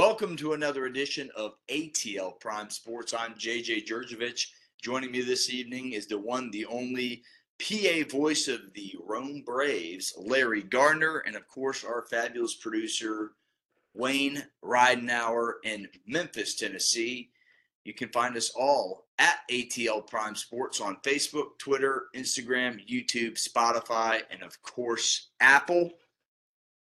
Welcome to another edition of ATL Prime Sports. I'm JJ Jurjevich. Joining me this evening is the one, the only PA voice of the Rome Braves, Larry Gardner, and of course, our fabulous producer, Wayne Ridenauer in Memphis, Tennessee. You can find us all at ATL Prime Sports on Facebook, Twitter, Instagram, YouTube, Spotify, and of course, Apple.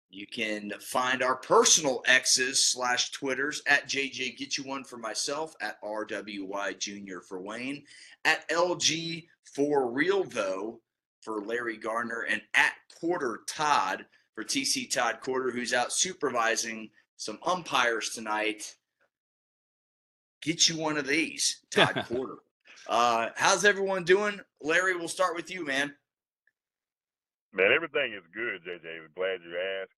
You can find our personal X's slash Twitters at JJ Get You One for myself, at RWY Junior for Wayne, at LG for Real Though for Larry Garner, and at Quarter Todd for TC Todd Quarter, who's out supervising some umpires tonight. Get you one of these, Todd Quarter. Uh, how's everyone doing? Larry, we'll start with you, man. Man, everything is good, JJ. Glad you asked.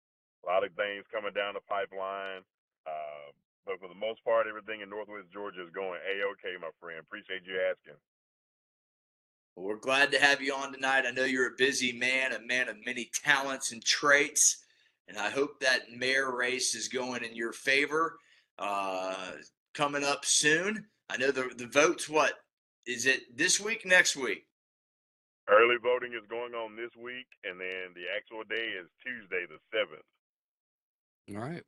A lot of things coming down the pipeline. Uh, but for the most part, everything in Northwest Georgia is going a-okay, my friend. Appreciate you asking. Well, we're glad to have you on tonight. I know you're a busy man, a man of many talents and traits, and I hope that mayor race is going in your favor. Uh, coming up soon. I know the the votes. What is it this week? Next week? Early voting is going on this week, and then the actual day is Tuesday, the seventh. All right.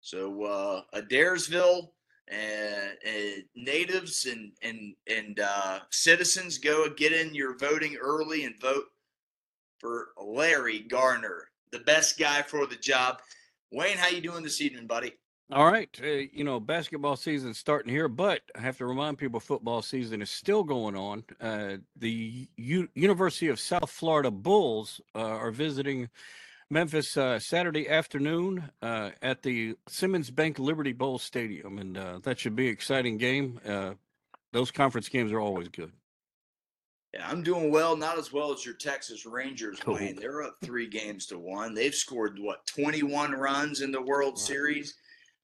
So uh, Adairsville and, and natives and and and uh, citizens go get in your voting early and vote for Larry Garner, the best guy for the job. Wayne, how you doing this evening, buddy? All right. Uh, you know, basketball season's starting here, but I have to remind people football season is still going on. Uh, the U- University of South Florida Bulls uh, are visiting Memphis uh, Saturday afternoon uh, at the Simmons Bank Liberty Bowl Stadium, and uh, that should be an exciting game. Uh, those conference games are always good. Yeah, I'm doing well, not as well as your Texas Rangers, Cool. Wayne. They're up three games to one. They've scored what 21 runs in the World. Series.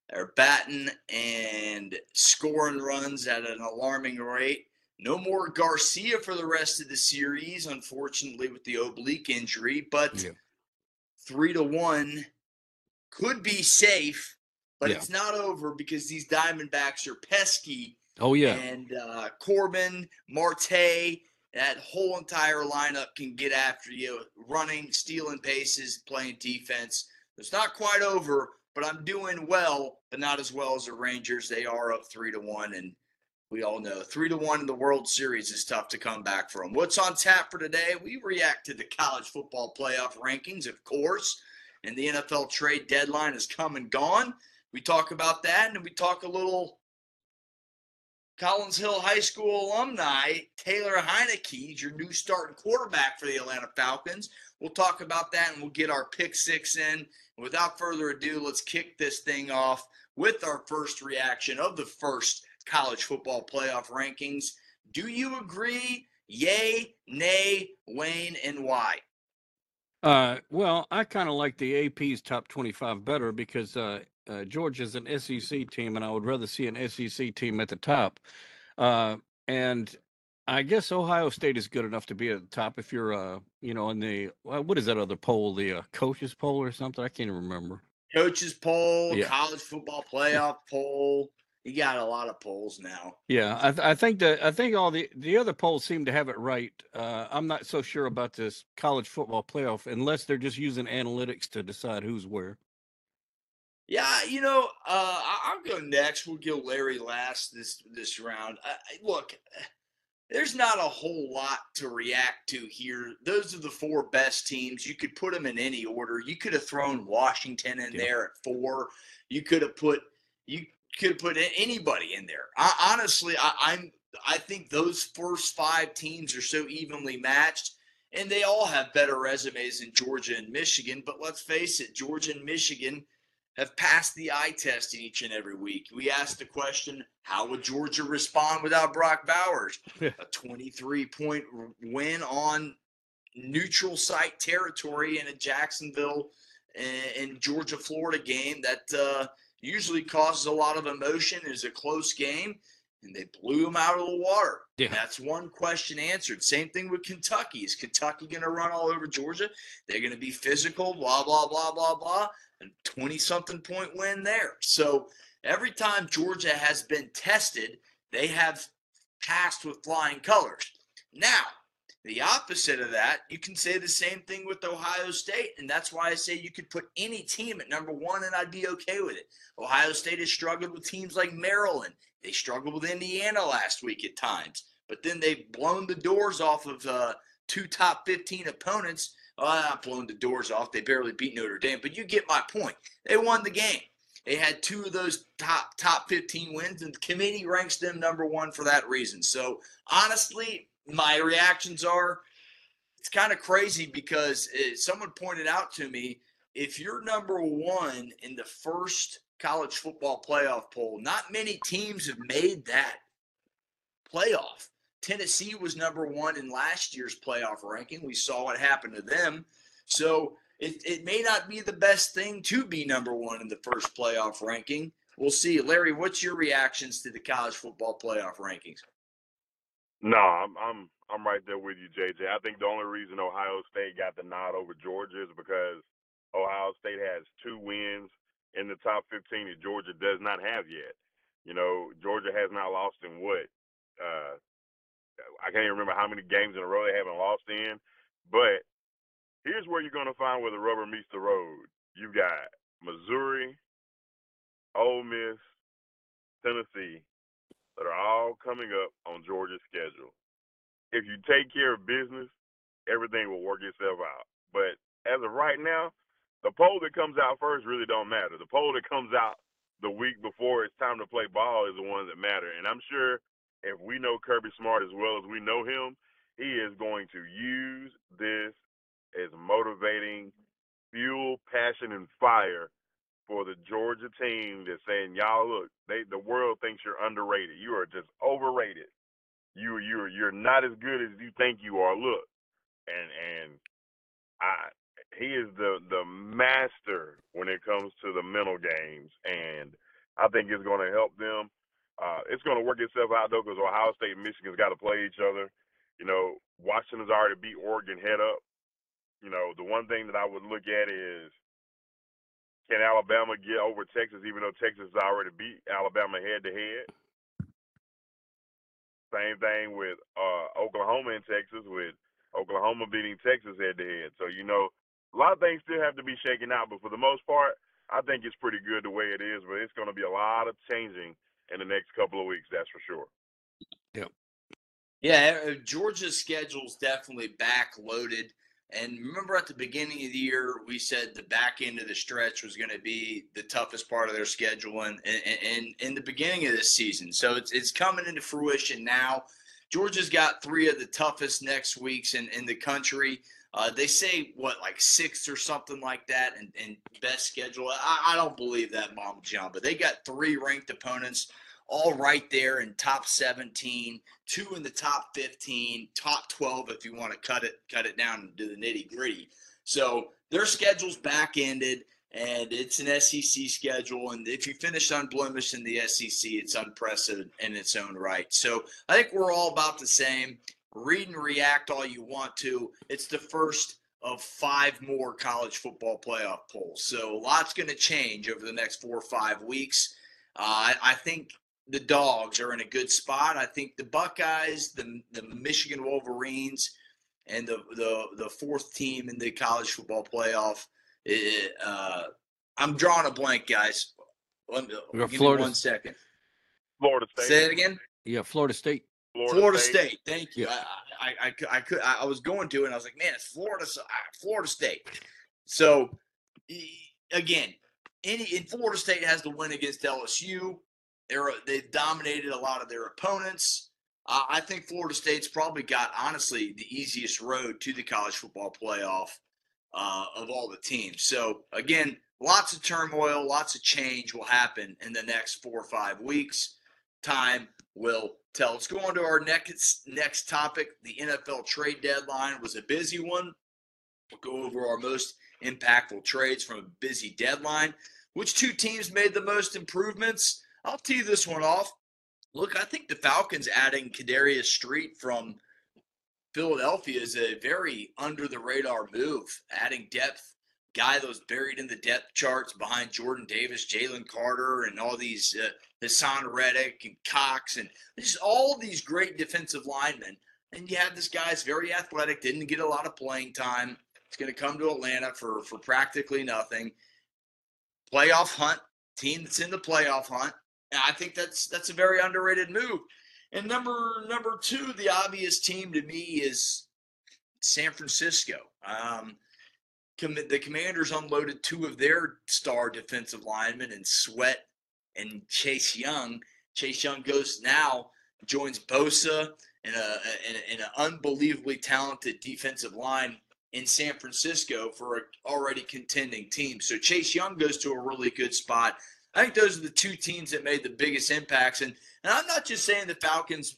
They're batting and scoring runs at an alarming rate. No more Garcia for the rest of the series, unfortunately, with the oblique injury. But Yeah. Three to one could be safe, but Yeah. it's not over because these Diamondbacks are pesky Oh yeah, and uh, Corbin, Marte, that whole entire lineup can get after you, running, stealing bases, playing defense. It's not quite over, but I'm doing well, but not as well as the Rangers. They are up three to one, and we all know three to one in the World Series is tough to come back from. What's on tap for today? We react to the college football playoff rankings, of course, and the NFL trade deadline is come and gone. We talk about that, and we talk a little Collins Hill High School alumni, Taylor Heinicke, your new starting quarterback for the Atlanta Falcons. We'll talk about that and we'll get our pick six in. Without further ado, let's kick this thing off with our first reaction of the first college football playoff rankings. Do you agree? Yay, nay, Wayne, and why? Uh, well, I kind of like the AP's top 25 better because uh, uh, Georgia's an SEC team, and I would rather see an SEC team at the top. Uh, and I guess Ohio State is good enough to be at the top if you're, uh, you know, in the what is that other poll, the uh, coaches poll or something? I can't even remember. Coaches poll, Yeah. college football playoff poll. You got a lot of polls now. Yeah, I, th- I think that I think all the the other polls seem to have it right. Uh, I'm not so sure about this college football playoff unless they're just using analytics to decide who's where. Yeah, you know, uh, I'll go next. We'll give Larry last this this round. I, I- look, there's not a whole lot to react to here. Those are the four best teams. You could put them in any order. You could have thrown Washington in Yeah. there at four. You could have put you could put anybody in there. I, honestly, I, I'm I think those first five teams are so evenly matched. And they all have better resumes than Georgia and Michigan. But let's face it, Georgia and Michigan have passed the eye test each and every week. We asked the question, how would Georgia respond without Brock Bowers? A 23 point win on neutral site territory in a Jacksonville and, and Georgia Florida game that uh, usually causes a lot of emotion, is a close game, and they blew them out of the water. Yeah. That's one question answered. Same thing with Kentucky. Is Kentucky going to run all over Georgia? They're going to be physical, blah, blah, blah, blah, blah. And 20 something point win there. So every time Georgia has been tested, they have passed with flying colors. Now, the opposite of that, you can say the same thing with Ohio State. And that's why I say you could put any team at number one and I'd be okay with it. Ohio State has struggled with teams like Maryland. They struggled with Indiana last week at times. But then they've blown the doors off of uh, two top 15 opponents. Well, not blown the doors off. They barely beat Notre Dame. But you get my point. They won the game. They had two of those top top 15 wins, and the committee ranks them number one for that reason. So honestly, my reactions are it's kind of crazy because it, someone pointed out to me if you're number one in the first college football playoff poll, not many teams have made that playoff. Tennessee was number one in last year's playoff ranking. We saw what happened to them. So it, it may not be the best thing to be number one in the first playoff ranking. We'll see. Larry, what's your reactions to the college football playoff rankings? No, I'm I'm I'm right there with you, JJ. I think the only reason Ohio State got the nod over Georgia is because Ohio State has two wins in the top 15 that Georgia does not have yet. You know, Georgia has not lost in what? Uh, I can't even remember how many games in a row they haven't lost in. But here's where you're going to find where the rubber meets the road. You got Missouri, Ole Miss, Tennessee, that are all coming up on Georgia's schedule. If you take care of business, everything will work itself out. But as of right now, the poll that comes out first really don't matter. The poll that comes out the week before it's time to play ball is the ones that matter. And I'm sure if we know Kirby Smart as well as we know him, he is going to use this as motivating fuel, passion, and fire for the Georgia team that's saying, y'all look, they the world thinks you're underrated. You are just overrated. You you're you're not as good as you think you are. Look, and and I he is the the master when it comes to the mental games, and I think it's going to help them. Uh, it's going to work itself out though, because Ohio State and Michigan's got to play each other. You know, Washington's already beat Oregon head up. You know, the one thing that I would look at is can Alabama get over Texas, even though Texas has already beat Alabama head to head? Same thing with uh, Oklahoma and Texas, with Oklahoma beating Texas head to head. So you know, a lot of things still have to be shaken out, but for the most part, I think it's pretty good the way it is. But it's going to be a lot of changing in the next couple of weeks, that's for sure. Yep. Yeah, uh, Georgia's schedule's definitely backloaded. And remember at the beginning of the year, we said the back end of the stretch was going to be the toughest part of their schedule and in, the beginning of this season. So it's, it's coming into fruition now. Georgia's got three of the toughest next weeks in, in the country. Uh, they say what like six or something like that, and, and best schedule. I, I don't believe that, Mom John, but they got three ranked opponents all right there in top 17, two in the top 15, top 12 if you want to cut it cut it down and do the nitty gritty. So their schedule's back ended and it's an SEC schedule. And if you finish unblemished in the SEC, it's unprecedented in its own right. So I think we're all about the same. Read and react all you want to. It's the first of five more college football playoff polls. So a lot's going to change over the next four or five weeks. Uh, I, I think the dogs are in a good spot. I think the Buckeyes, the the Michigan Wolverines, and the the the fourth team in the college football playoff. It, uh, I'm drawing a blank, guys. Let me, give Florida, me one second. Florida State. Say it again. Yeah, Florida State. Florida, Florida State. State. Thank you. Yeah. I, I, I, I could I was going to and I was like, man, it's Florida Florida State. So again, any in Florida State has to win against LSU. They've dominated a lot of their opponents. Uh, I think Florida State's probably got honestly the easiest road to the college football playoff uh, of all the teams. So again, lots of turmoil, lots of change will happen in the next four or five weeks. Time will tell. Let's go on to our next next topic. The NFL trade deadline was a busy one. We'll go over our most impactful trades from a busy deadline. Which two teams made the most improvements? I'll tee this one off. Look, I think the Falcons adding Kadarius Street from Philadelphia is a very under the radar move, adding depth guy that was buried in the depth charts behind Jordan Davis, Jalen Carter, and all these uh, Haason Reddick and Cox, and just all these great defensive linemen. And you have this guy's very athletic, didn't get a lot of playing time. He's going to come to Atlanta for for practically nothing. Playoff hunt, team that's in the playoff hunt. I think that's that's a very underrated move. And number number two, the obvious team to me is San Francisco. Um, the Commanders unloaded two of their star defensive linemen and Sweat and Chase Young. Chase Young goes now joins Bosa and a and, an unbelievably talented defensive line in San Francisco for an already contending team. So Chase Young goes to a really good spot. I think those are the two teams that made the biggest impacts. And and I'm not just saying the Falcons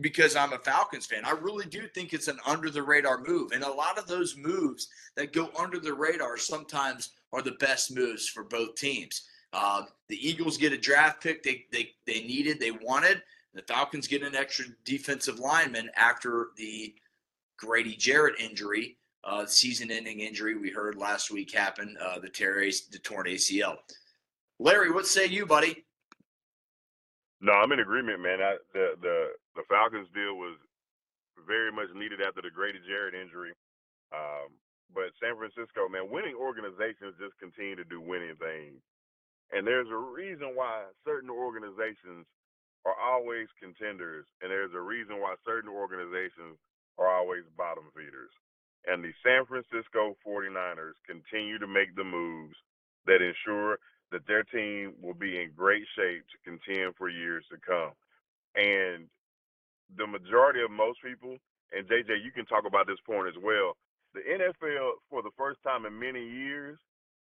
because I'm a Falcons fan. I really do think it's an under the radar move. And a lot of those moves that go under the radar sometimes are the best moves for both teams. Uh, the Eagles get a draft pick they, they, they needed, they wanted. The Falcons get an extra defensive lineman after the Grady Jarrett injury, uh, season-ending injury we heard last week happen, uh, the, tear, the torn ACL. Larry, what say you, buddy? No, I'm in agreement, man. I, the the the Falcons deal was very much needed after the Grady Jarrett injury. Um, but San Francisco, man, winning organizations just continue to do winning things. And there's a reason why certain organizations are always contenders, and there's a reason why certain organizations are always bottom feeders. And the San Francisco 49ers continue to make the moves that ensure that their team will be in great shape to contend for years to come. And the majority of most people, and JJ, you can talk about this point as well. The NFL, for the first time in many years,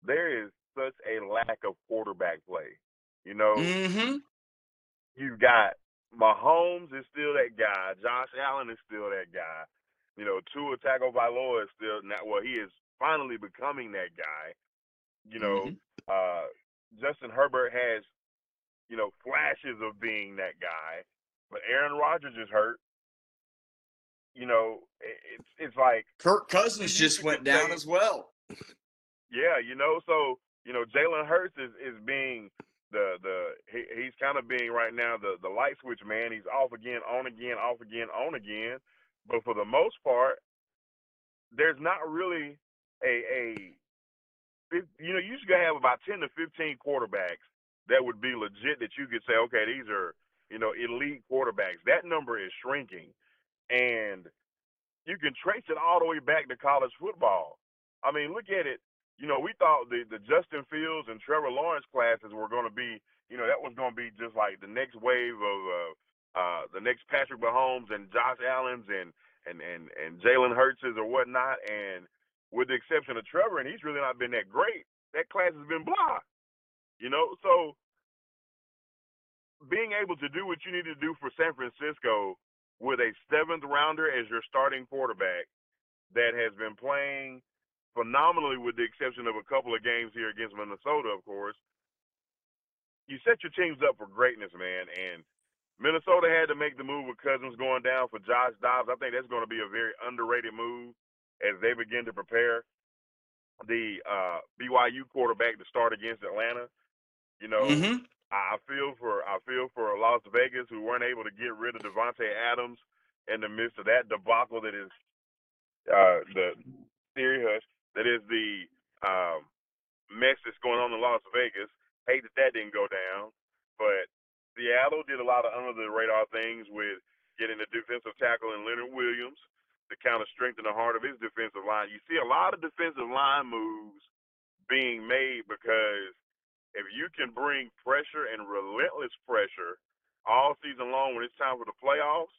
there is such a lack of quarterback play. You know, mm-hmm. you've got Mahomes is still that guy. Josh Allen is still that guy. You know, Tua Tagovailoa is still not. Well, he is finally becoming that guy. You know, mm-hmm. uh, Justin Herbert has, you know, flashes of being that guy, but Aaron Rodgers is hurt. You know, it's it's like Kirk Cousins just went down say, as well. Yeah, you know, so you know, Jalen Hurts is is being the the he, he's kind of being right now the the light switch man. He's off again, on again, off again, on again. But for the most part, there's not really a a you know, you should have about 10 to 15 quarterbacks that would be legit that you could say, okay, these are, you know, elite quarterbacks. That number is shrinking. And you can trace it all the way back to college football. I mean, look at it. You know, we thought the, the Justin Fields and Trevor Lawrence classes were going to be, you know, that was going to be just like the next wave of uh, uh, the next Patrick Mahomes and Josh Allen's and and and and Jalen Hurts's or whatnot. And with the exception of Trevor, and he's really not been that great. That class has been blah. You know, so being able to do what you need to do for San Francisco with a seventh rounder as your starting quarterback that has been playing phenomenally with the exception of a couple of games here against Minnesota, of course. You set your teams up for greatness, man. And Minnesota had to make the move with Cousins going down for Josh Dobbs. I think that's going to be a very underrated move as they begin to prepare the uh, BYU quarterback to start against Atlanta. You know, mm-hmm. I feel for I feel for Las Vegas who weren't able to get rid of Davante Adams in the midst of that debacle that is uh, the theory hush that is the um, mess that's going on in Las Vegas. Hate that that didn't go down, but Seattle did a lot of under the radar things with getting the defensive tackle in Leonard Williams to kind of strengthen the heart of his defensive line. You see a lot of defensive line moves being made because if you can bring pressure and relentless pressure all season long when it's time for the playoffs,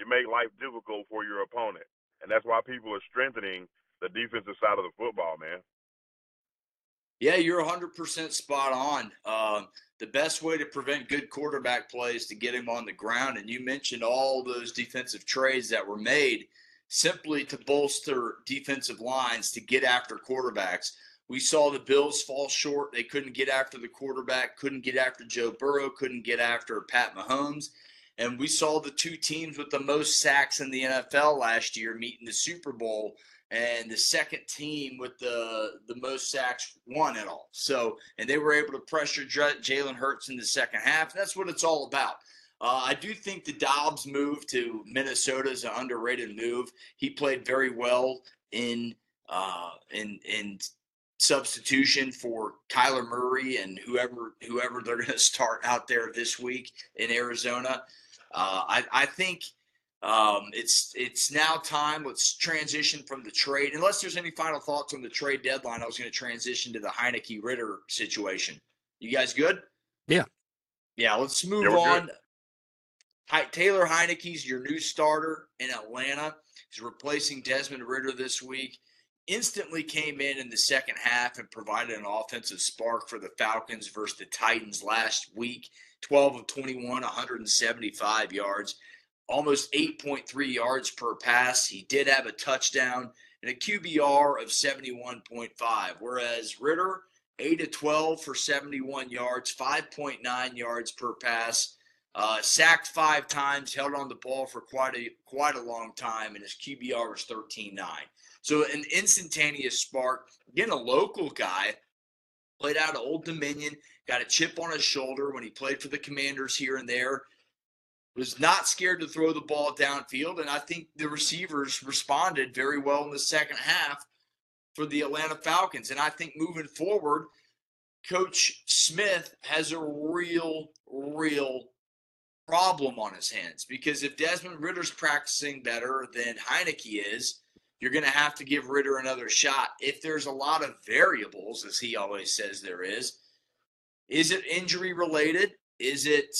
you make life difficult for your opponent. And that's why people are strengthening the defensive side of the football, man. Yeah, you're 100% spot on. Uh, the best way to prevent good quarterback play is to get him on the ground. And you mentioned all those defensive trades that were made simply to bolster defensive lines to get after quarterbacks. We saw the Bills fall short. They couldn't get after the quarterback, couldn't get after Joe Burrow, couldn't get after Pat Mahomes. And we saw the two teams with the most sacks in the NFL last year meet in the Super Bowl and the second team with the the most sacks won it all. So, and they were able to pressure Jalen Hurts in the second half. That's what it's all about. Uh, I do think the Dobbs move to Minnesota is an underrated move. He played very well in uh, in in substitution for Kyler Murray and whoever whoever they're going to start out there this week in Arizona. Uh, I, I think um, it's it's now time. Let's transition from the trade. Unless there's any final thoughts on the trade deadline, I was going to transition to the Heinicke Ridder situation. You guys good? Yeah. Yeah. Let's move yeah, on. Hi, Taylor Heinicke's your new starter in Atlanta. He's replacing Desmond Ridder this week instantly came in in the second half and provided an offensive spark for the Falcons versus the Titans last week. 12 of 21, 175 yards, almost 8.3 yards per pass. He did have a touchdown and a QBR of 71.5, whereas Ridder, 8 of 12 for 71 yards, 5.9 yards per pass. Uh, sacked five times, held on the ball for quite a quite a long time, and his QBR was 13-9. So an instantaneous spark. Again, a local guy played out of Old Dominion, got a chip on his shoulder when he played for the Commanders here and there. Was not scared to throw the ball downfield, and I think the receivers responded very well in the second half for the Atlanta Falcons. And I think moving forward, Coach Smith has a real, real problem on his hands because if Desmond Ridder's practicing better than Heinicke is, you're going to have to give Ridder another shot. If there's a lot of variables, as he always says there is, is it injury related? Is it,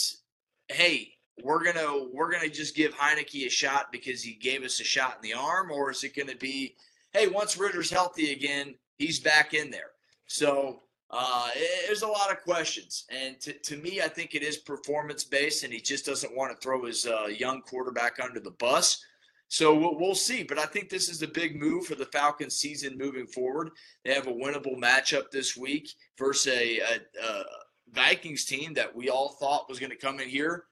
hey, we're gonna we're gonna just give Heinicke a shot because he gave us a shot in the arm, or is it going to be, hey, once Ridder's healthy again, he's back in there? So uh, it, there's a lot of questions, and to, to me, I think it is performance based, and he just doesn't want to throw his uh, young quarterback under the bus. So we'll, we'll, see. But I think this is a big move for the Falcons season moving forward. They have a winnable matchup this week versus a, a, a Vikings team that we all thought was going to come in here.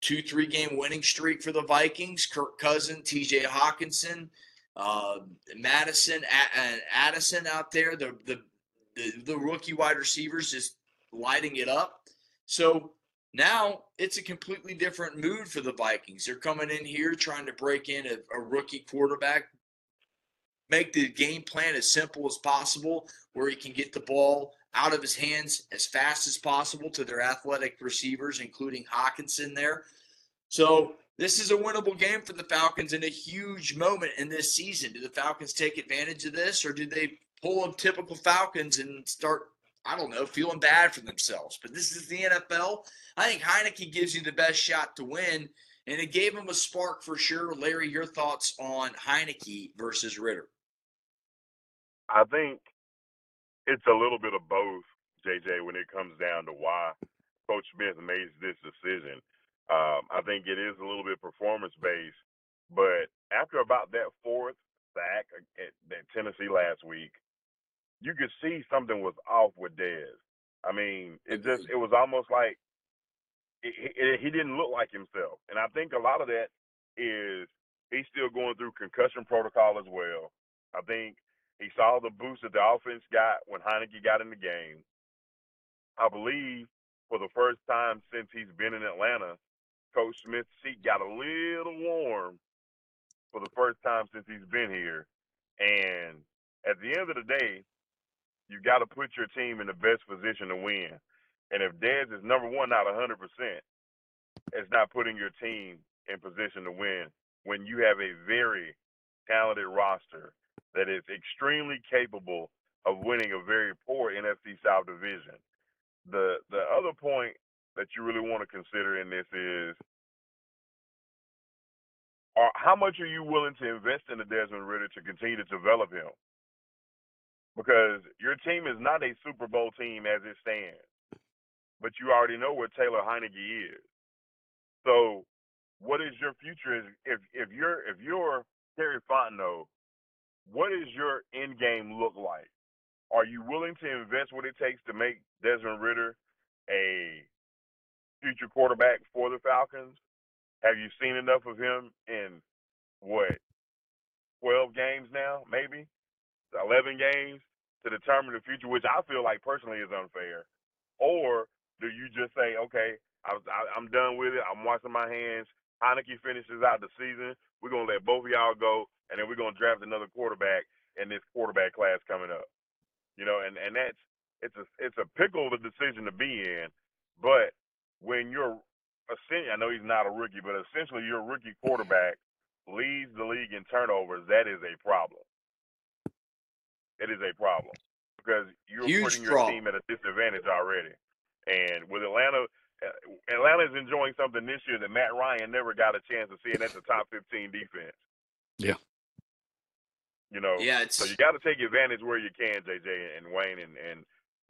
Two, three game winning streak for the Vikings. Kirk Cousin, TJ Hockenson, uh, Mattison, and Addison out there. The, the, the, the rookie wide receivers just lighting it up. So now it's a completely different mood for the Vikings. They're coming in here trying to break in a, a, rookie quarterback, make the game plan as simple as possible, where he can get the ball out of his hands as fast as possible to their athletic receivers, including Hockenson there. So this is a winnable game for the Falcons and a huge moment in this season. Do the Falcons take advantage of this, or do they pull a typical Falcons and start I don't know, feeling bad for themselves. But this is the NFL. I think Heinicke gives you the best shot to win, and it gave him a spark for sure. Larry, your thoughts on Heinicke versus Ridder? I think it's a little bit of both, JJ, when it comes down to why Coach Smith made this decision. Um, I think it is a little bit performance based, but after about that fourth sack at, at Tennessee last week, you could see something was off with Dez. I mean, it just it was almost like it, it, he didn't look like himself, and I think a lot of that is he's still going through concussion protocol as well. I think he saw the boost that the offense got when Heinicke got in the game. I believe for the first time since he's been in Atlanta, Coach Smith's seat got a little warm for the first time since he's been here. And at the end of the day, you got to put your team in the best position to win. And if Dez is number one, not 100%, it's not putting your team in position to win when you have a very talented roster that is extremely capable of winning a very poor NFC South division. The the other point that you really want to consider in this is are, how much are you willing to invest in the Desmond Ridder to continue to develop him? Because your team is not a Super Bowl team as it stands, but you already know where Taylor Heinicke is. So, what is your future? Is if if you're if you're Terry Fontenot, what does your end game look like? Are you willing to invest what it takes to make Desmond Ridder a future quarterback for the Falcons? Have you seen enough of him in what 12 games now, maybe 11 games to determine the future, which I feel like personally is unfair? Or do you just say, okay, I, I'm done with it. I'm washing my hands. Heinicke finishes out the season. We're gonna let both of y'all go, and then we're gonna draft another quarterback in this quarterback class coming up. You know, and and that's it's a it's a pickle of a decision to be in, but when you're I know he's not a rookie, but essentially your rookie quarterback leads the league in turnovers. That is a problem. It is a problem because you're Huge putting your problem. team at a disadvantage already. And with Atlanta, uh, Atlanta is enjoying something this year that Matt Ryan never got a chance to see, and that's a top 15 defense. Yeah. You know, Yeah, it's so you got to take advantage where you can, JJ and Wayne, and and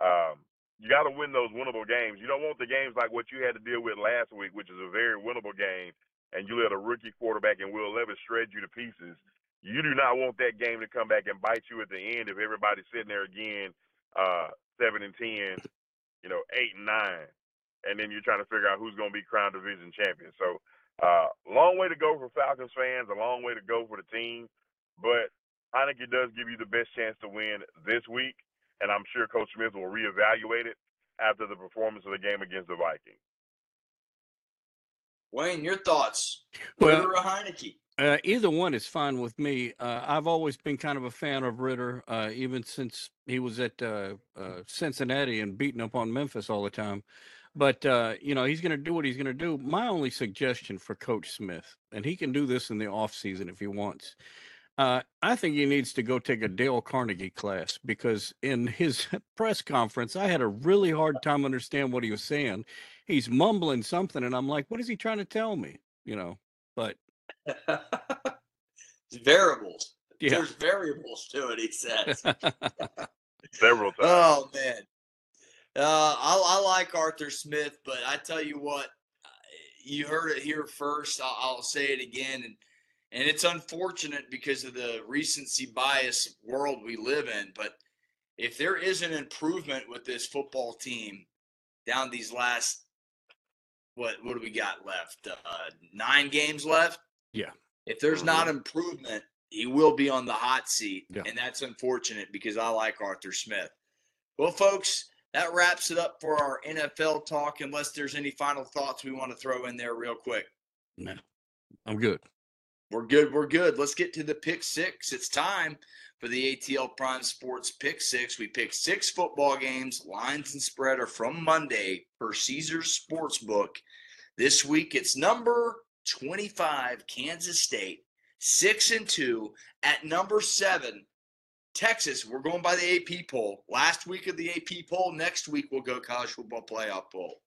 um, you got to win those winnable games. You don't want the games like what you had to deal with last week, which is a very winnable game, and you let a rookie quarterback and Will Levis shred you to pieces. You do not want that game to come back and bite you at the end if everybody's sitting there again, uh, seven and ten, you know, eight and nine, and then you're trying to figure out who's going to be crown division champion. So, uh, long way to go for Falcons fans, a long way to go for the team, but Heinicke does give you the best chance to win this week, and I'm sure Coach Smith will reevaluate it after the performance of the game against the Vikings. Wayne. Your thoughts? Well- Heinicke? Uh, either one is fine with me. Uh, I've always been kind of a fan of Ridder, uh, even since he was at uh, uh, Cincinnati and beating up on Memphis all the time. But uh, you know he's going to do what he's going to do. My only suggestion for Coach Smith, and he can do this in the off season if he wants. I think he needs to go take a Dale Carnegie class because in his press conference, I had a really hard time understand what he was saying. He's mumbling something, and I'm like, "What is he trying to tell me?" You know. But variables. yeah, There's variables to it. He says. Several times. Oh man, uh, I, I like Arthur Smith, but I tell you what, you heard it here first. I'll, I'll say it again, and and it's unfortunate because of the recency bias world we live in. But if there is an improvement with this football team down these last what what do we got left? Uh, nine games left. Yeah. If there's not mm-hmm. improvement, he will be on the hot seat, Yeah. and that's unfortunate because I like Arthur Smith. Well, folks, that wraps it up for our NFL talk. Unless there's any final thoughts we want to throw in there real quick. no, I'm good. We're good. We're good. Let's get to the pick six. It's time for the ATL Prime Sports Pick Six. We pick six football games. Lines and spread are from Monday per Caesars Sportsbook. This week it's number 25, Kansas State, six and two. At number seven, Texas. We're going by the AP poll. Last week of the AP poll. Next week we'll go college football playoff poll.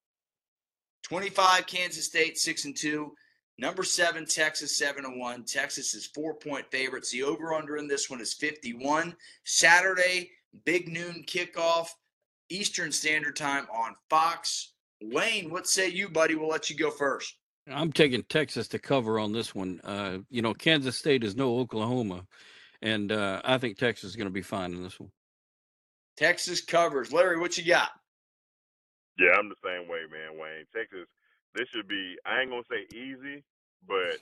25, Kansas State, six and two. Number seven, Texas, seven and one. Texas is four point favorites. The over under in this one is 51. Saturday, big noon kickoff, Eastern Standard Time on Fox. Wayne, what say you, buddy? We'll let you go first. I'm taking Texas to cover on this one. Uh, you know, Kansas State is no Oklahoma, and uh, I think Texas is going to be fine in this one. Texas covers. Larry, what you got? Yeah, I'm the same way, man, Wayne. Texas, this should be, I ain't going to say easy, but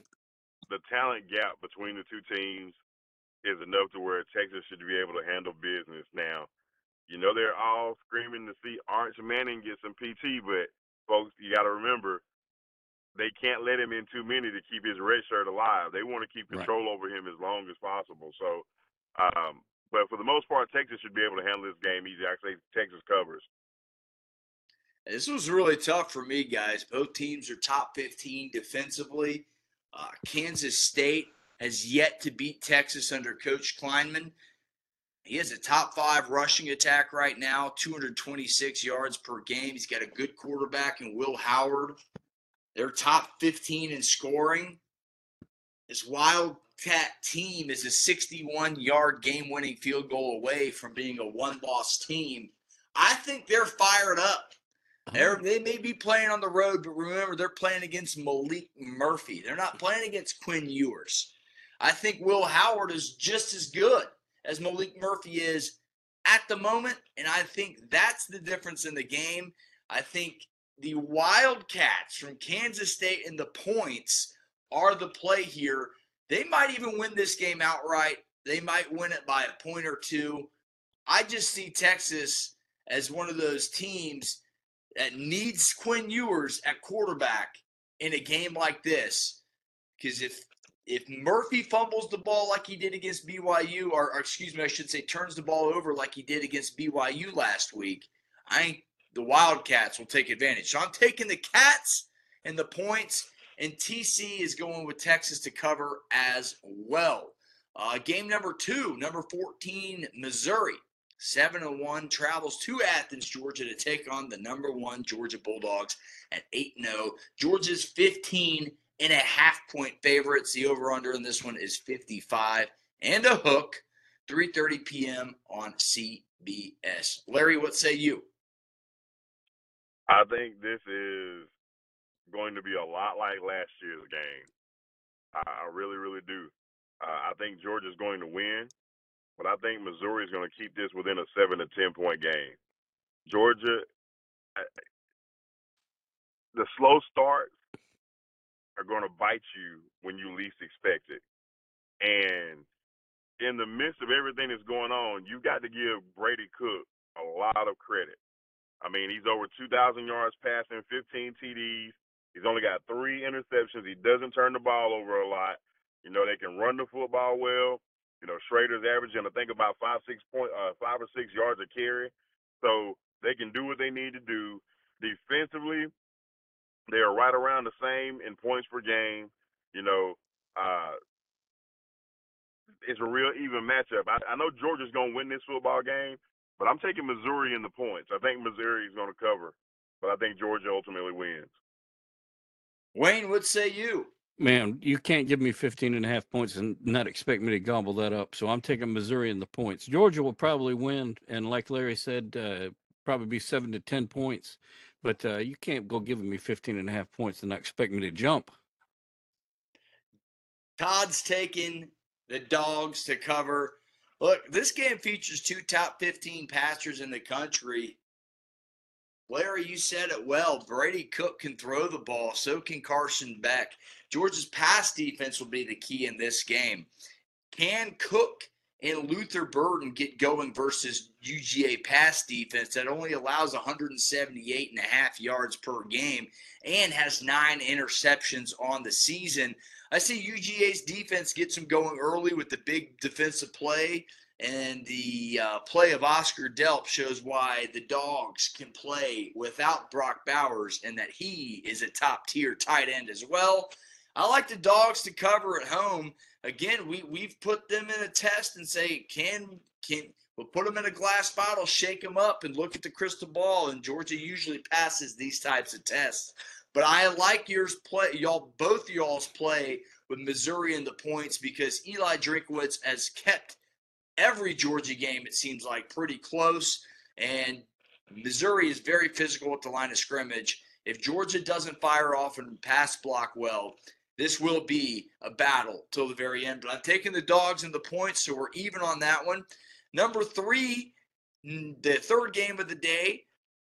the talent gap between the two teams is enough to where Texas should be able to handle business. Now, you know, they're all screaming to see Arch Manning get some PT, but folks, you got to remember, they can't let him in too many to keep his red shirt alive. They want to keep Right. control over him as long as possible. So, um, but for the most part, Texas should be able to handle this game easy. I say Texas covers. This was really tough for me, guys. Both teams are top 15 defensively. Uh, Kansas State has yet to beat Texas under Coach Klieman. He has a top five rushing attack right now, 226 yards per game. He's got a good quarterback in Will Howard. They're top 15 in scoring. This Wildcat team is a 61 yard game winning field goal away from being a one loss team. I think they're fired up. Uh-huh. They're, they may be playing on the road, but remember, they're playing against Maalik Murphy. They're not playing against Quinn Ewers. I think Will Howard is just as good as Maalik Murphy is at the moment. And I think that's the difference in the game. I think the Wildcats from Kansas State and the points are the play here. They might even win this game outright. They might win it by a point or two. I just see Texas as one of those teams that needs Quinn Ewers at quarterback in a game like this. Because if if Murphy fumbles the ball like he did against BYU, or, or, excuse me, I should say turns the ball over like he did against BYU last week, I think the Wildcats will take advantage. So I'm taking the Cats and the points, and TC is going with Texas to cover as well. Uh, game number two, number 14, Missouri. 7 and 1 travels to Athens, Georgia to take on the number one Georgia Bulldogs at 8 0. Georgia's 15 and a half point favorites. The over under in this one is 55 and a hook, 3:30 p.m. on CBS. Larry, what say you? I think this is going to be a lot like last year's game. I really, really do. Uh, I think Georgia's going to win, but I think Missouri is going to keep this within a seven to ten point game. Georgia, the slow starts are going to bite you when you least expect it. And in the midst of everything that's going on, you got to give Brady Cook a lot of credit. I mean, he's over 2,000 yards passing, 15 TDs. He's only got three interceptions. He doesn't turn the ball over a lot. You know, they can run the football well. You know, Schrader's averaging, I think, about five, six point, uh, five or six yards a carry. So they can do what they need to do. Defensively, they are right around the same in points per game. You know, uh, it's a real even matchup. I, I know Georgia's going to win this football game, but I'm taking Missouri in the points. I think Missouri is going to cover, but I think Georgia ultimately wins. Wayne, what say you? Man, you can't give me 15 and a half points and not expect me to gobble that up. So I'm taking Missouri in the points. Georgia will probably win. And like Larry said, uh, probably be seven to 10 points. But uh, you can't go giving me 15 and a half points and not expect me to jump. Todd's taking the dogs to cover. Look, this game features two top 15 passers in the country. Larry, you said it well. Brady Cook can throw the ball, so can Carson Beck. Georgia's pass defense will be the key in this game. Can Cook and Luther Burden get going versus UGA pass defense that only allows 178 and a half yards per game and has nine interceptions on the season. I see UGA's defense gets them going early with the big defensive play, and the uh, play of Oscar Delp shows why the Dogs can play without Brock Bowers and that he is a top tier tight end as well. I like the Dogs to cover at home again, we we've put them in a test and say, can can we'll put them in a glass bottle, shake them up, and look at the crystal ball. And Georgia usually passes these types of tests. But I like yours play, y'all both y'all's play with Missouri in the points because Eli Drinkwitz has kept every Georgia game, it seems like, pretty close. And Missouri is very physical at the line of scrimmage. If Georgia doesn't fire off and pass block well, this will be a battle till the very end. But I'm taking the dogs and the points, so we're even on that one. Number three, the third game of the day,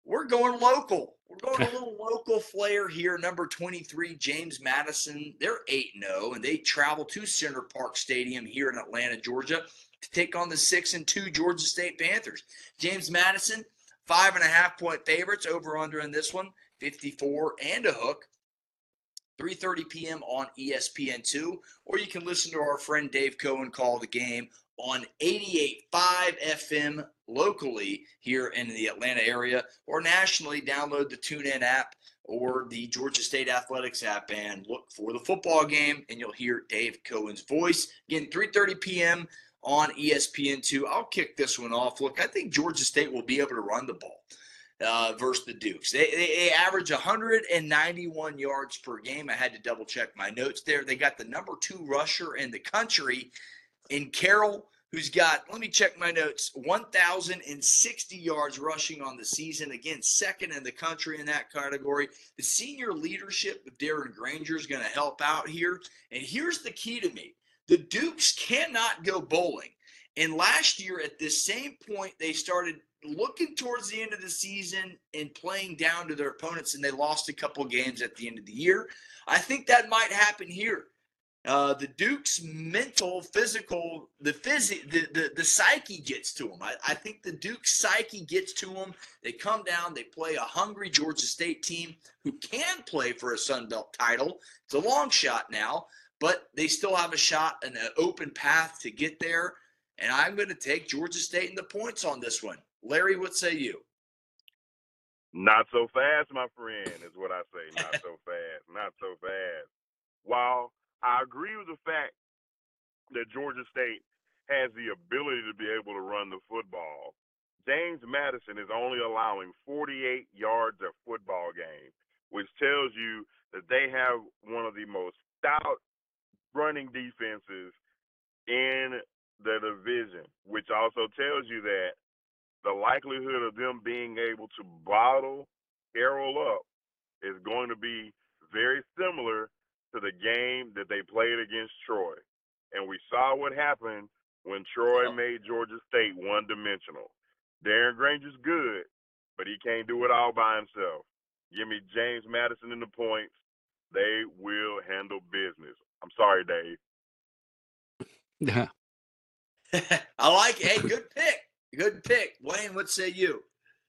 we're going local. We're going a little local flair here. Number 23, James Madison. They're 8 0, and they travel to Center Parc Stadium here in Atlanta, Georgia, to take on the 6 and 2 Georgia State Panthers. James Madison, five and a half point favorites over under in this one, 54 and a hook. 3:30 p.m. on ESPN2, or you can listen to our friend Dave Cohen call the game on 88.5 FM locally here in the Atlanta area, or nationally. Download the TuneIn app or the Georgia State Athletics app and look for the football game, and you'll hear Dave Cohen's voice. Again, 3:30 p.m. on ESPN2. I'll kick this one off. Look, I think Georgia State will be able to run the ball uh, versus the Dukes. They, they, they average 191 yards per game. I had to double check my notes there. They got the number two rusher in the country in Carroll, who's got, let me check my notes, 1,060 yards rushing on the season. Again, second in the country in that category. The senior leadership of Darren Grainger is going to help out here. And here's the key to me the Dukes cannot go bowling. And last year, at this same point, they started looking towards the end of the season and playing down to their opponents, and they lost a couple games at the end of the year. I think that might happen here. Uh, the Duke's mental, physical, the physi- the, the the psyche gets to them. I, I think the Duke's psyche gets to them. They come down, they play a hungry Georgia State team who can play for a Sun Belt title. It's a long shot now, but they still have a shot and an open path to get there. And I'm going to take Georgia State in the points on this one. Larry, what say you? Not so fast, my friend, is what I say. Not so fast. Not so fast. While I agree with the fact that Georgia State has the ability to be able to run the football, James Madison is only allowing 48 yards a football game, which tells you that they have one of the most stout running defenses in the division, which also tells you that the likelihood of them being able to bottle Carroll up is going to be very similar to the game that they played against Troy. And we saw what happened when Troy made Georgia State one dimensional. Darren Grainger's good, but he can't do it all by himself. Give me James Madison in the points. They will handle business. I'm sorry, Dave. Yeah. I like it. Hey, good pick. Good pick. Wayne, what say you?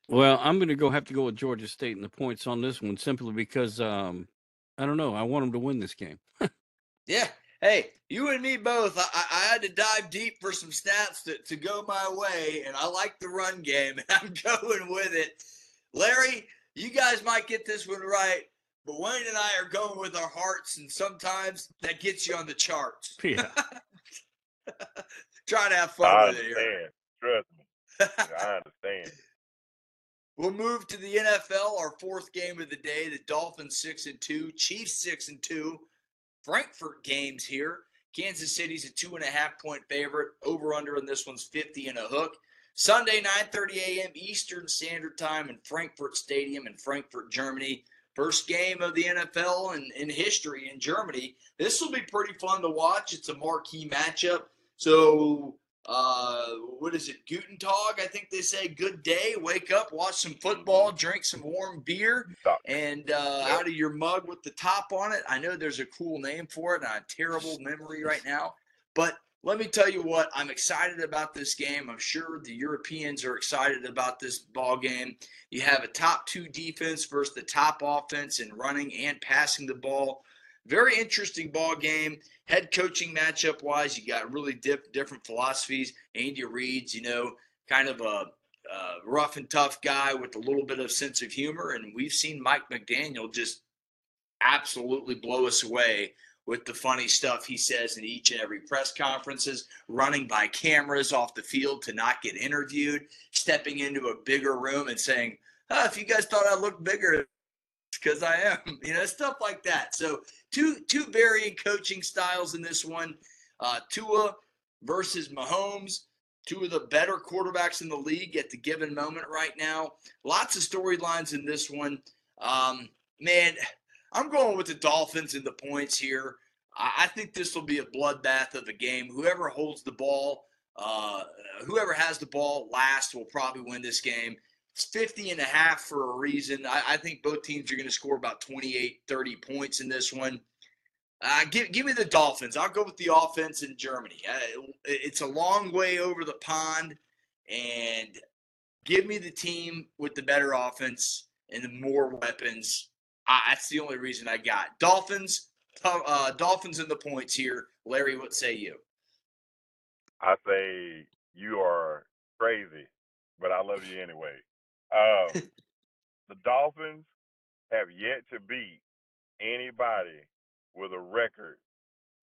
Well, I'm going to go have to go with Georgia State in the points on this one simply because um, I don't know. I want them to win this game. yeah. Hey, you and me both. I, I, had to dive deep for some stats to, to go my way, and I like the run game, and I'm going with it. Larry, you guys might get this one right, but Wayne and I are going with our hearts, and sometimes that gets you on the charts. Yeah. Trying to have fun I with it here. Trust me. I understand. We'll move to the NFL, our fourth game of the day. The Dolphins six and two, Chiefs six and two. Frankfurt games here. Kansas City's a two and a half point favorite. Over under in this one's 50 and a hook. Sunday, 9:30 a.m. Eastern Standard Time in Frankfurt Stadium in Frankfurt, Germany. First game of the NFL in, in history in Germany. This will be pretty fun to watch. It's a marquee matchup. So uh, what is it? Guten Tag, I think they say. Good day. Wake up, watch some football, drink some warm beer, and uh, out of your mug with the top on it. I know there's a cool name for it, and I have terrible memory right now. But let me tell you what, I'm excited about this game. I'm sure the Europeans are excited about this ball game. You have a top two defense versus the top offense in running and passing the ball. Very interesting ball game. Head coaching matchup wise, you got really dip, different philosophies. Andy Reid's, you know, kind of a, a rough and tough guy with a little bit of sense of humor, and we've seen Mike McDaniel just absolutely blow us away with the funny stuff he says in each and every press conferences, running by cameras off the field to not get interviewed, stepping into a bigger room and saying, oh, if you guys thought I looked bigger, because I am, you know, stuff like that. So two two varying coaching styles in this one. Uh, Tua versus Mahomes, two of the better quarterbacks in the league at the given moment right now. Lots of storylines in this one. Um, man, I'm going with the Dolphins in the points here. I, I think this will be a bloodbath of a game. Whoever holds the ball, uh, whoever has the ball last will probably win this game. It's 50 and a half for a reason. I, I think both teams are going to score about 28, 30 points in this one. Uh, give, give me the Dolphins. I'll go with the offense in Germany. Uh, it's a long way over the pond, and give me the team with the better offense and the more weapons. Uh, that's the only reason I got Dolphins. Uh, Dolphins in the points here. Larry, what say you? I say you are crazy, but I love you anyway. Um, the Dolphins have yet to beat anybody with a record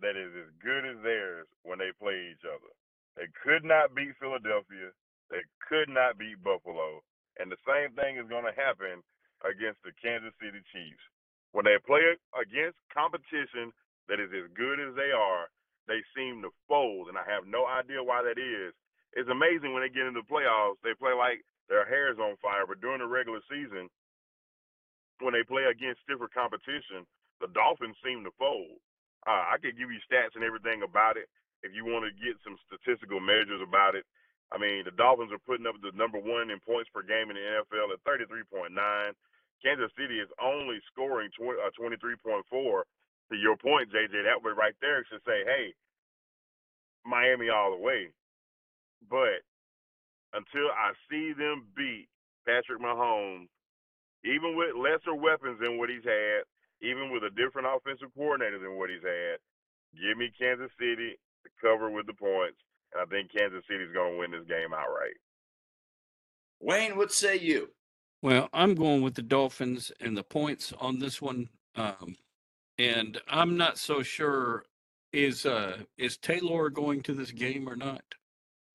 that is as good as theirs when they play each other. They could not beat Philadelphia. They could not beat Buffalo. And the same thing is going to happen against the Kansas City Chiefs. When they play against competition that is as good as they are, they seem to fold, and I have no idea why that is. It's amazing when they get into the playoffs, they play like their hair is on fire. But during the regular season, when they play against stiffer competition, the Dolphins seem to fold. Uh, I could give you stats and everything about it if you want to get some statistical measures about it. I mean, the Dolphins are putting up the number one in points per game in the NFL at 33.9. Kansas City is only scoring 20, uh, 23.4. to your point, JJ, that would right there should say, hey, Miami all the way. But until I see them beat Patrick Mahomes, even with lesser weapons than what he's had, even with a different offensive coordinator than what he's had, give me Kansas City to cover with the points. And I think Kansas City's going to win this game outright. Wayne, what say you? Well, I'm going with the Dolphins and the points on this one. Um, and I'm not so sure is uh is Taylor going to this game or not?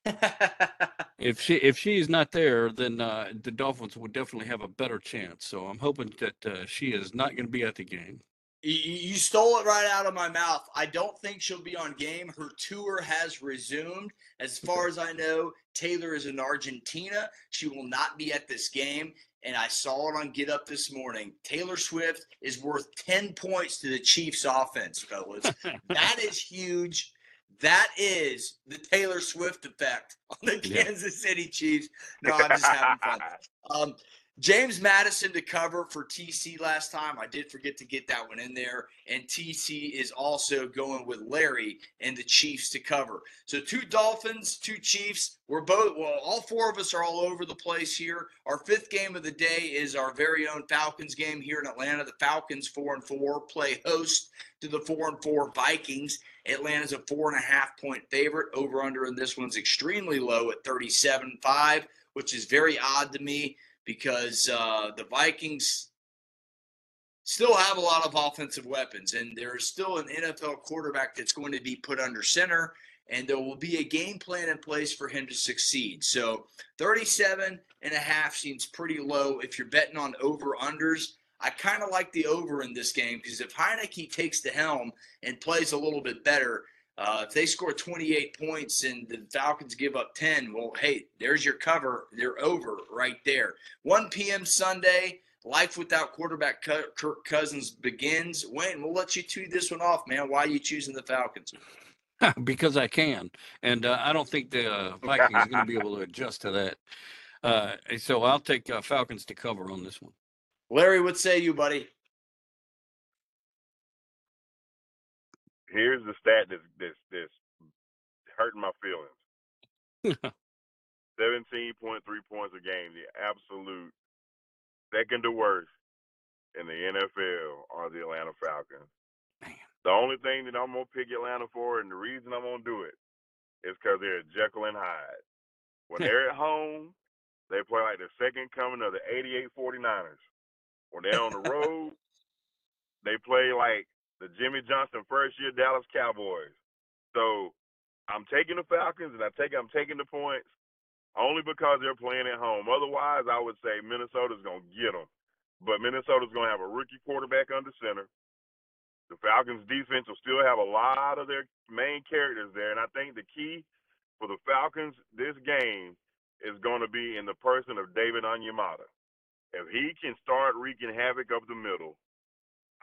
if she if she's not there, then uh, the Dolphins would definitely have a better chance. So I'm hoping that uh, she is not going to be at the game. You stole it right out of my mouth. I don't think she'll be on game. Her tour has resumed. As far as I know, Taylor is in Argentina. She will not be at this game. And I saw it on Get Up this morning. Taylor Swift is worth 10 points to the Chiefs offense, fellas. that is huge. That is the Taylor Swift effect on the Kansas City Chiefs. No, I'm just having fun. Um, James Madison to cover for TC last time. I did forget to get that one in there. And TC is also going with Larry and the Chiefs to cover. So two Dolphins, two Chiefs. We're both, well, all four of us are all over the place here. Our fifth game of the day is our very own Falcons game here in Atlanta. The Falcons, four and four, play host to the four and four Vikings. Atlanta's a four and a half point favorite. Over under in this one's extremely low at 37 5, which is very odd to me because uh, the Vikings still have a lot of offensive weapons, and there's still an NFL quarterback that's going to be put under center, and there will be a game plan in place for him to succeed. So 37 and a half seems pretty low if you're betting on over unders. I kind of like the over in this game because if Heinicke takes the helm and plays a little bit better, uh, if they score 28 points and the Falcons give up 10, well, hey, there's your cover. They're over right there. 1 p.m. Sunday, life without quarterback Kirk Cousins begins. Wayne, we'll let you tee this one off, man. Why are you choosing the Falcons? because I can, and uh, I don't think the uh, Vikings are going to be able to adjust to that. Uh, so I'll take uh, Falcons to cover on this one. Larry, what say you, buddy? Here's the stat that's that's, that's hurting my feelings. Seventeen point three points a game, the absolute second to worst in the NFL are the Atlanta Falcons. Man. The only thing that I'm gonna pick Atlanta for, and the reason I'm gonna do it, is because they're Jekyll and Hyde. When they're at home, they play like the second coming of the 88 49ers. When they're on the road, they play like the Jimmy Johnson first year Dallas Cowboys. So I'm taking the Falcons and I take I'm taking the points only because they're playing at home. Otherwise, I would say Minnesota's going to get them. But Minnesota's going to have a rookie quarterback under center. The Falcons defense will still have a lot of their main characters there, and I think the key for the Falcons this game is going to be in the person of David Onyemata. If he can start wreaking havoc up the middle,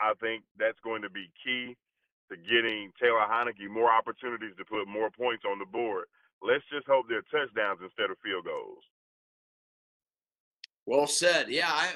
I think that's going to be key to getting Taylor Heinicke more opportunities to put more points on the board. Let's just hope they're touchdowns instead of field goals. Well said. Yeah, I,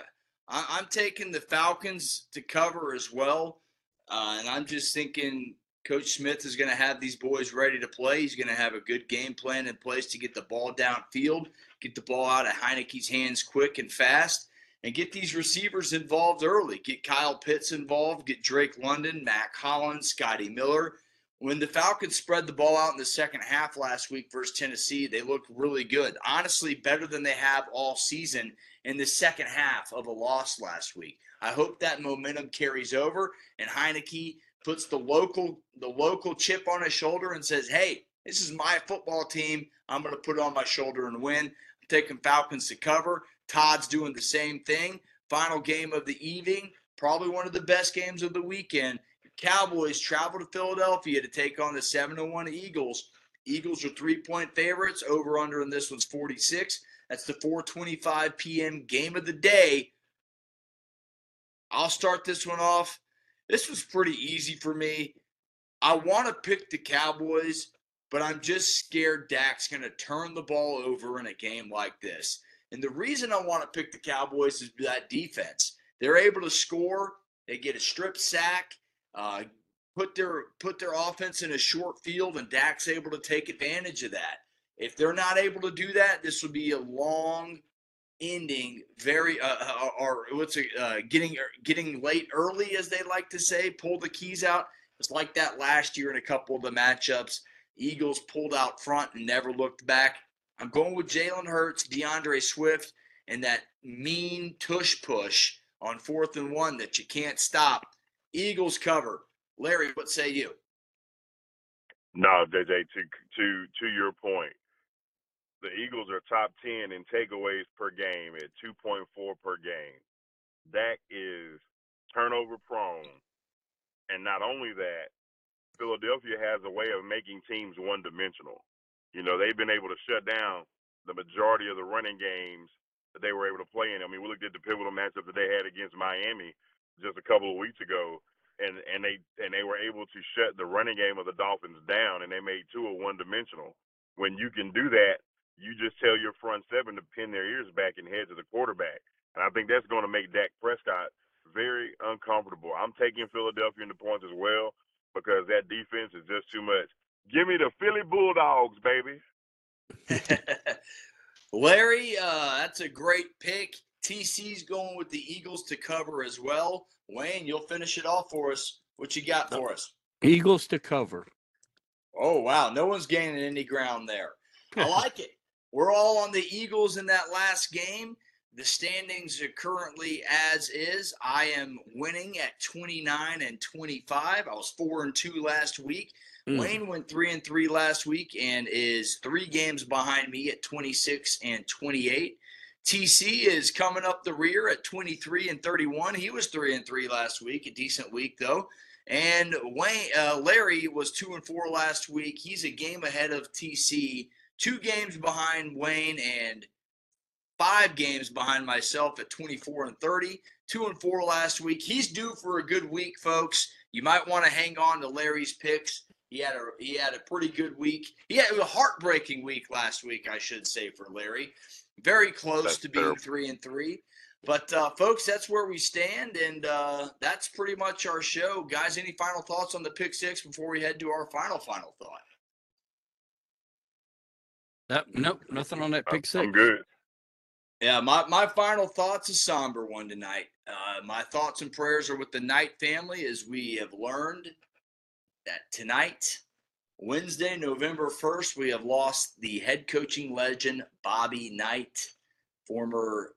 I am taking the Falcons to cover as well, uh, and I'm just thinking Coach Smith is going to have these boys ready to play. He's going to have a good game plan in place to get the ball downfield, get the ball out of Heinicke's hands quick and fast, and get these receivers involved early. Get Kyle Pitts involved, get Drake London, Mack Hollins, Scotty Miller. When the Falcons spread the ball out in the second half last week versus Tennessee, they looked really good. Honestly, better than they have all season in the second half of a loss last week. I hope that momentum carries over and Heinicke puts the local the local chip on his shoulder and says, "Hey, this is my football team. I'm going to put it on my shoulder and win." I'm taking Falcons to cover. Todd's doing the same thing. Final game of the evening, probably one of the best games of the weekend. Cowboys travel to Philadelphia to take on the 701 Eagles. Eagles are three point favorites. Over under in this one's 46. That's the 4:25 p.m. game of the day. I'll start this one off. This was pretty easy for me. I want to pick the Cowboys, but I'm just scared Dak's going to turn the ball over in a game like this. And the reason I want to pick the Cowboys is that defense. They're able to score. They get a strip sack, uh, put their put their offense in a short field, and Dak's able to take advantage of that. If they're not able to do that, this would be a long ending, very uh, uh or what's it, uh, getting getting late early, as they like to say, pull the keys out. It's like that last year in a couple of the matchups. Eagles pulled out front and never looked back. I'm going with Jalen Hurts, D'Andre Swift, and that mean tush push on fourth and one that you can't stop. Eagles cover. Larry, what say you? No, JJ. To to to your point, the Eagles are top ten in takeaways per game at 2.4 per game. That is turnover prone, and not only that, Philadelphia has a way of making teams one dimensional. You know, they've been able to shut down the majority of the running games that they were able to play in. I mean, we looked at the pivotal matchup that they had against Miami just a couple of weeks ago, and and they and they were able to shut the running game of the Dolphins down, and they made two Tua one dimensional. When you can do that, you just tell your front seven to pin their ears back and head to the quarterback, and I think that's going to make Dak Prescott very uncomfortable. I'm taking Philadelphia in the points as well because that defense is just too much. Give me the Philly Bulldogs, baby. Larry, uh, that's a great pick. TC's going with the Eagles to cover as well. Wayne, you'll finish it off for us. What you got for us? Eagles to cover. Oh wow, no one's gaining any ground there. I like it. We're all on the Eagles in that last game. The standings are currently as is. I am winning at 29 and 25. I was 4 and 2 last week. Mm. Wayne went 3 and 3 last week and is 3 games behind me at 26 and 28. TC is coming up the rear at 23 and 31. He was 3 and 3 last week, a decent week though. And Wayne uh, Larry was 2 and 4 last week. He's a game ahead of TC, 2 games behind Wayne and five games behind myself at 24 and 30, two and four last week. He's due for a good week, folks. You might want to hang on to Larry's picks. He had a he had a pretty good week. He had a heartbreaking week last week, I should say, for Larry. Very close that's to being terrible. three and three. But uh, folks, that's where we stand, and uh, that's pretty much our show, guys. Any final thoughts on the pick six before we head to our final final thought? That, nope, nothing on that pick six. I'm good. Yeah, my, my final thoughts a somber one tonight. Uh, my thoughts and prayers are with the Knight family as we have learned that tonight, Wednesday, November 1st, we have lost the head coaching legend, Bobby Knight, former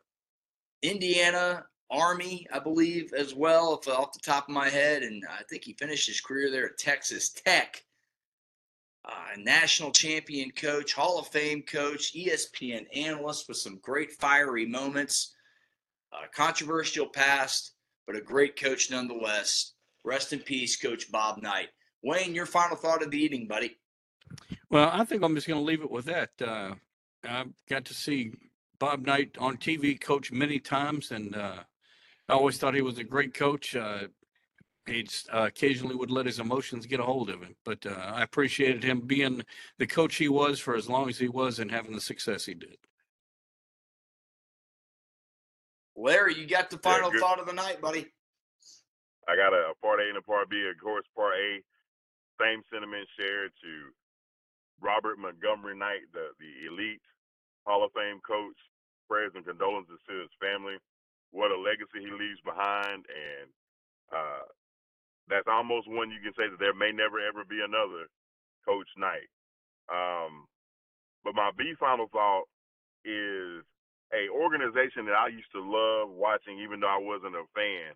Indiana Army, I believe, as well, if off the top of my head. And I think he finished his career there at Texas Tech uh, national champion coach, Hall of Fame coach, ESPN analyst with some great fiery moments, uh, controversial past, but a great coach nonetheless. Rest in peace, Coach Bob Knight. Wayne, your final thought of the evening, buddy. Well, I think I'm just going to leave it with that. Uh, I got to see Bob Knight on TV coach many times, and uh, I always thought he was a great coach. Uh, he uh, occasionally would let his emotions get a hold of him. But uh, I appreciated him being the coach he was for as long as he was and having the success he did. Larry, you got the final yeah, thought of the night, buddy. I got a, a part A and a part B. Of course, part A, same sentiment shared to Robert Montgomery Knight, the, the elite Hall of Fame coach. Prayers and condolences to his family. What a legacy he leaves behind, and uh, that's almost one you can say that there may never ever be another Coach Knight. Um, but my B final thought is a organization that I used to love watching, even though I wasn't a fan,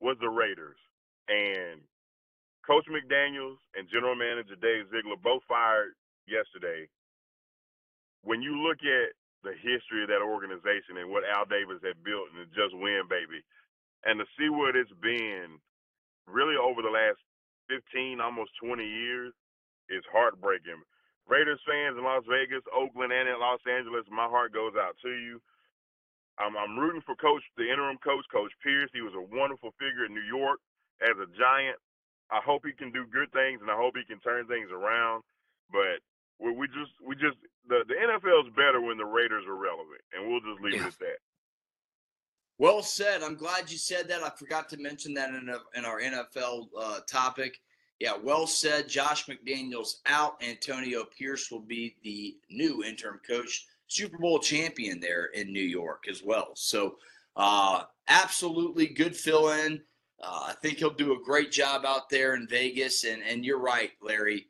was the Raiders. And Coach McDaniels and General Manager Dave Ziegler both fired yesterday. When you look at the history of that organization and what Al Davis had built and just win, baby, and to see what it's been really over the last 15, almost 20 years is heartbreaking. Raiders fans in Las Vegas, Oakland, and in Los Angeles, my heart goes out to you. I'm, I'm rooting for Coach, the interim coach, Coach Pierce. He was a wonderful figure in New York as a Giant. I hope he can do good things, and I hope he can turn things around. But we, we just, we just, the the NFL is better when the Raiders are relevant, and we'll just leave yeah. it at that. Well said. I'm glad you said that. I forgot to mention that in, a, in our NFL uh, topic. Yeah, well said. Josh McDaniels out. Antonio Pierce will be the new interim coach, Super Bowl champion there in New York as well. So, uh, absolutely good fill in. Uh, I think he'll do a great job out there in Vegas. And, and you're right, Larry.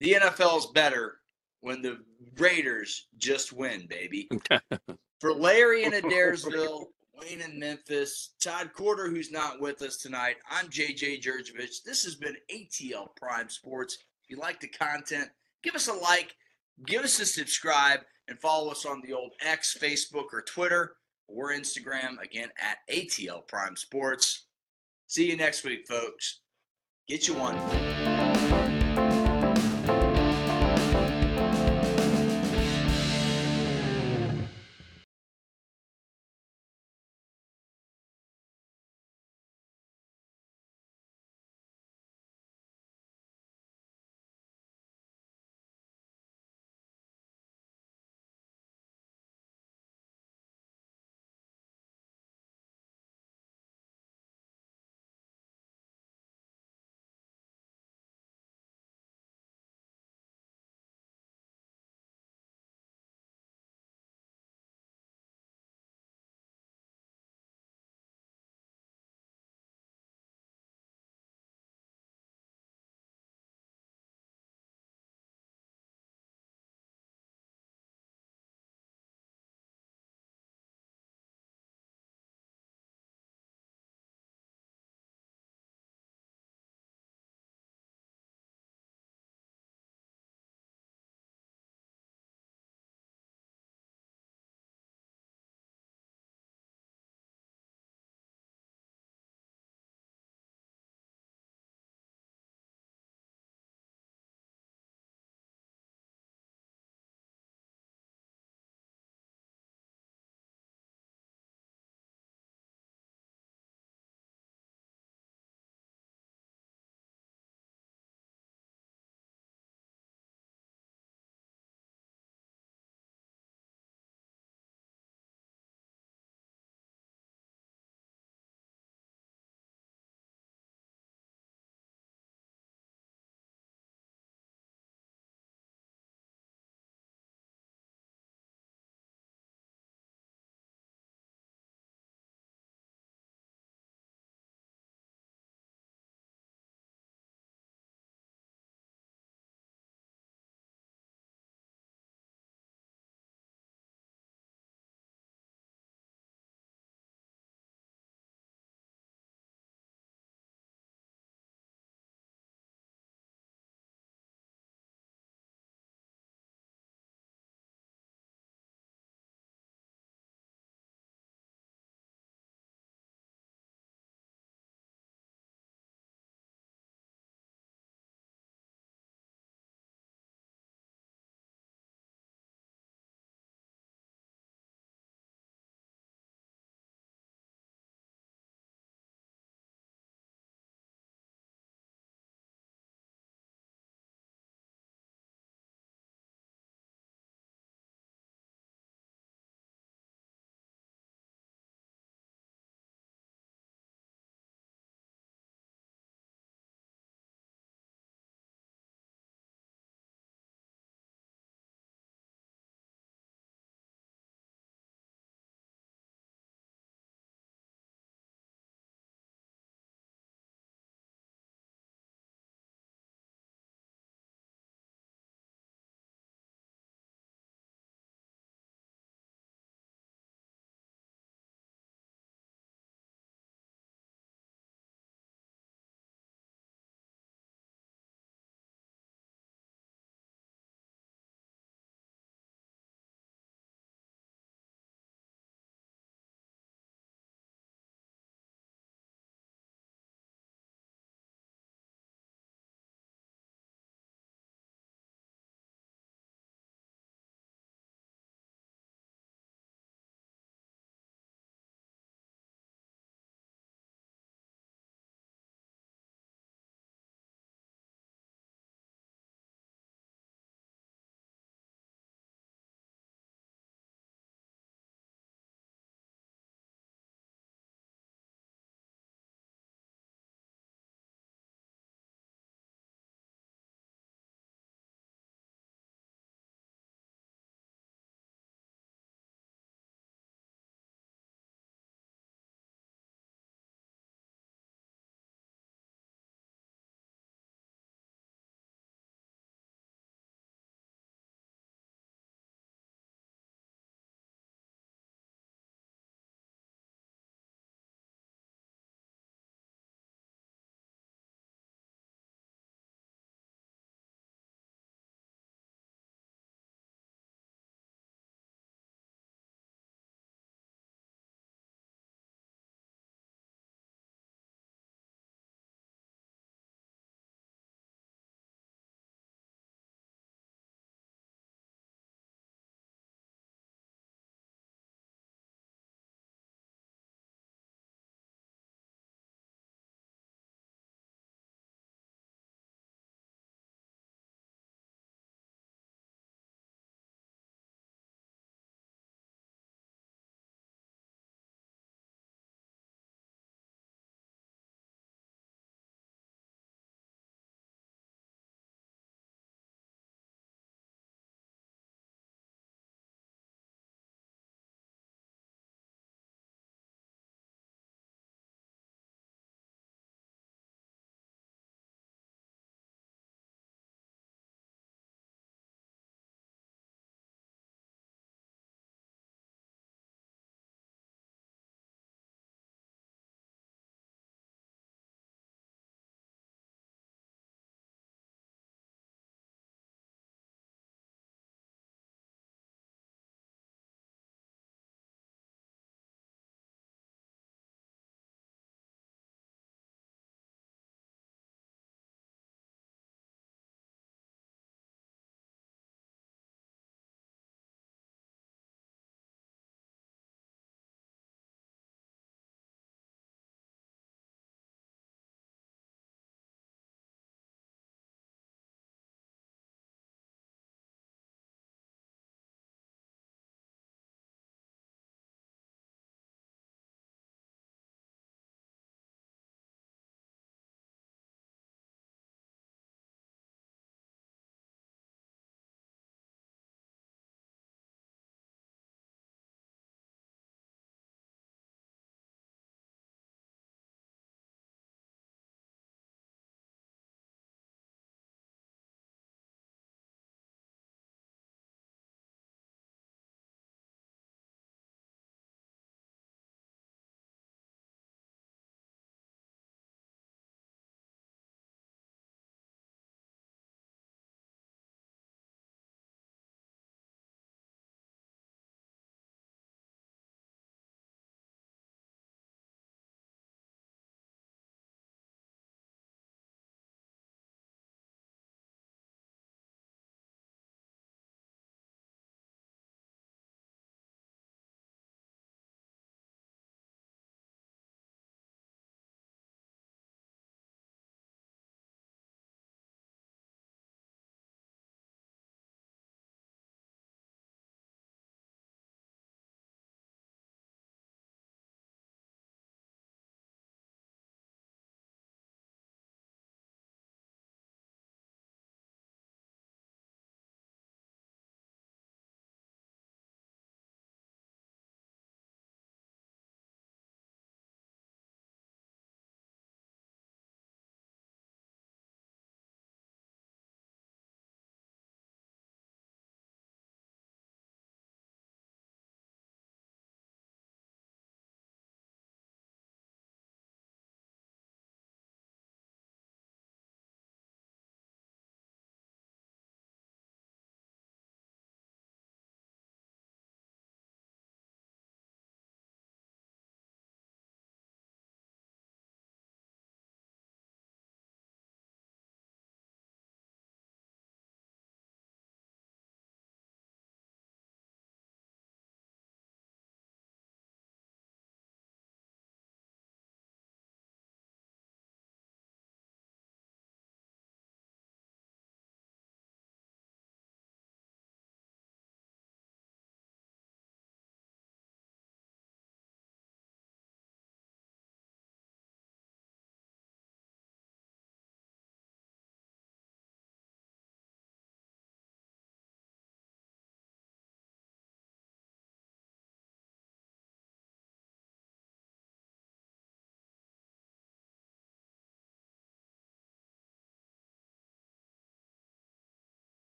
The NFL is better when the Raiders just win, baby. For Larry in Adairsville, Wayne in Memphis, Todd Quarter, who's not with us tonight, I'm JJ Jurjevich. This has been ATL Prime Sports. If you like the content, give us a like, give us a subscribe, and follow us on the old X, Facebook, or Twitter or Instagram, again, at ATL Prime Sports. See you next week, folks. Get you one.